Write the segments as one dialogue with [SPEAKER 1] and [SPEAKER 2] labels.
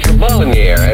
[SPEAKER 1] conversational ball in the air.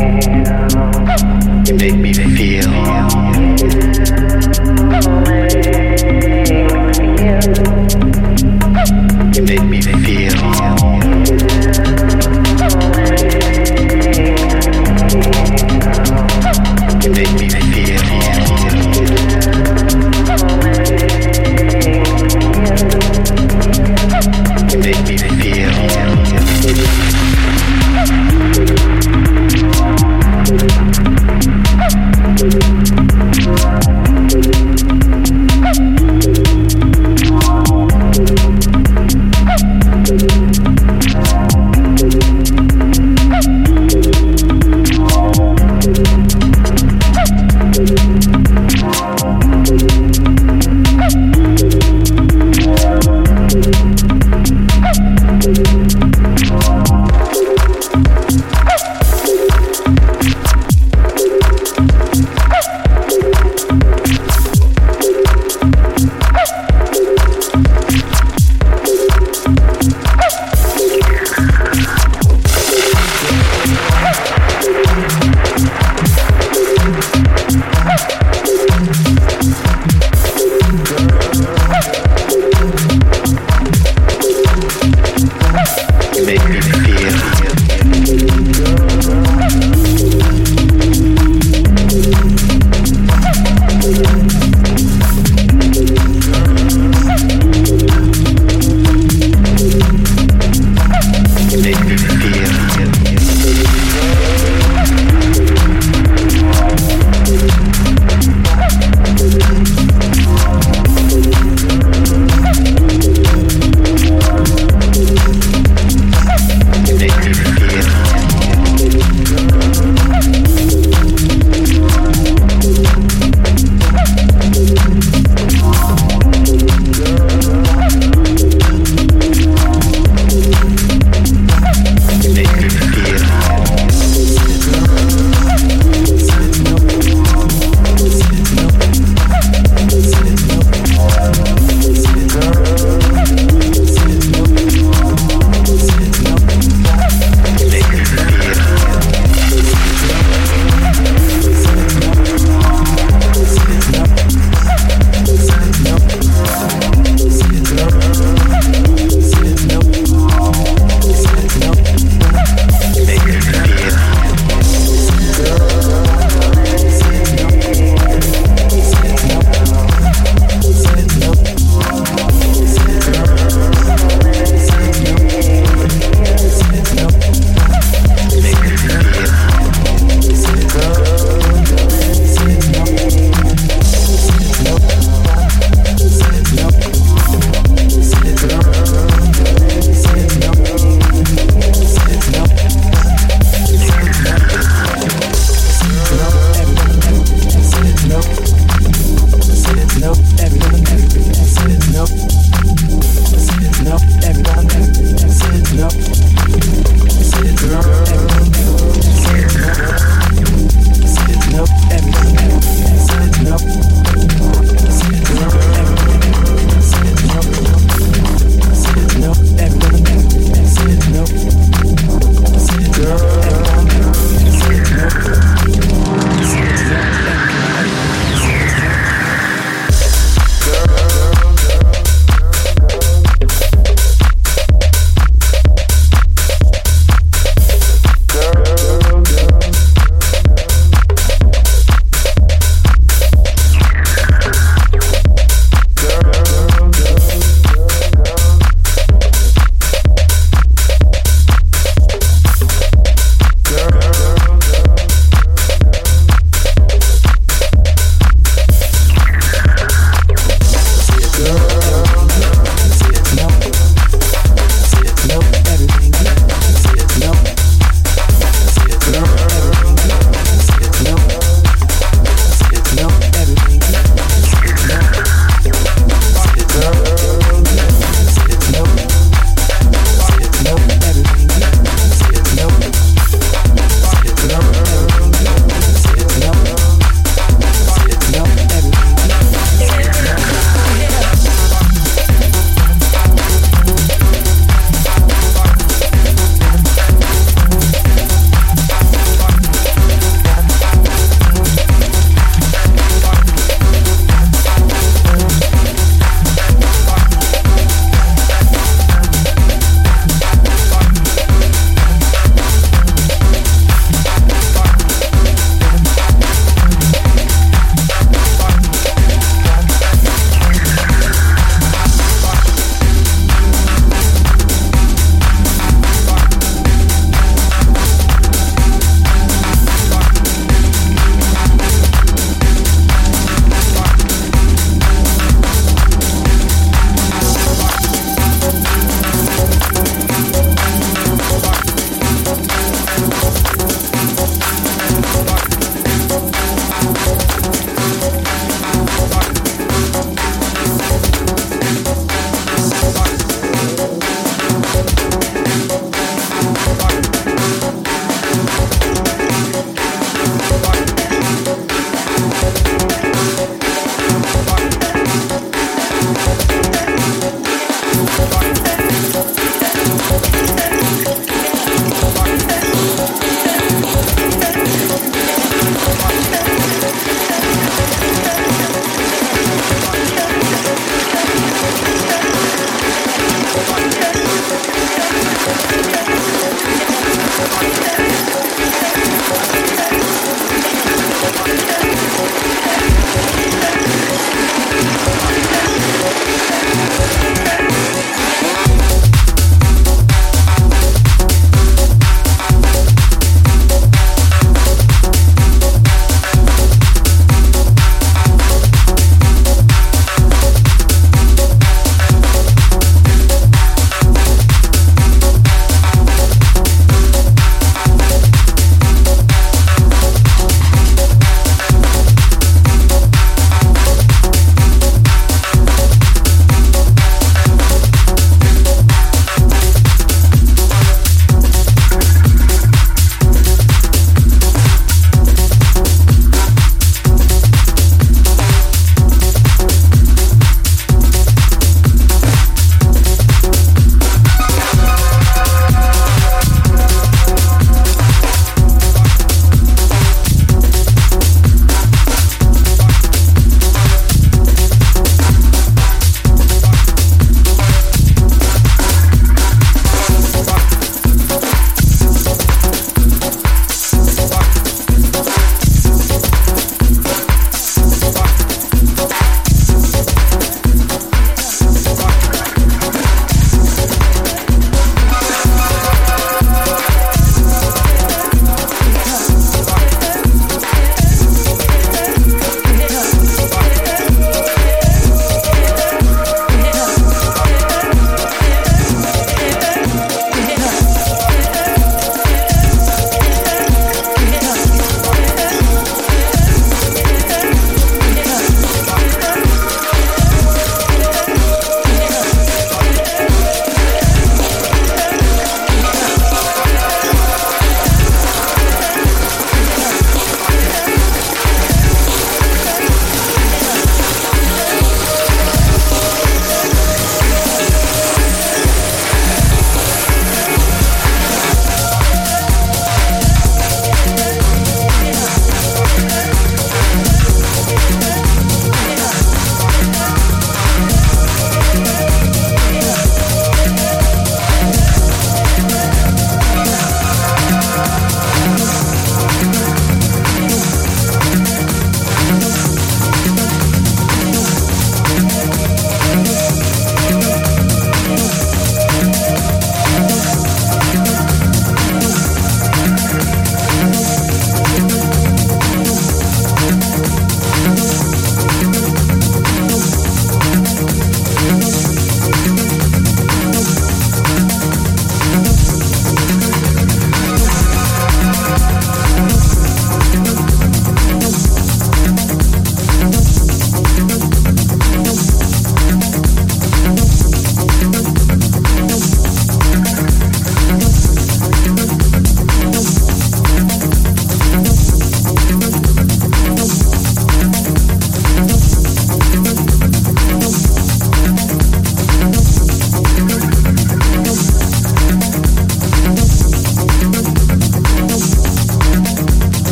[SPEAKER 2] You make me feel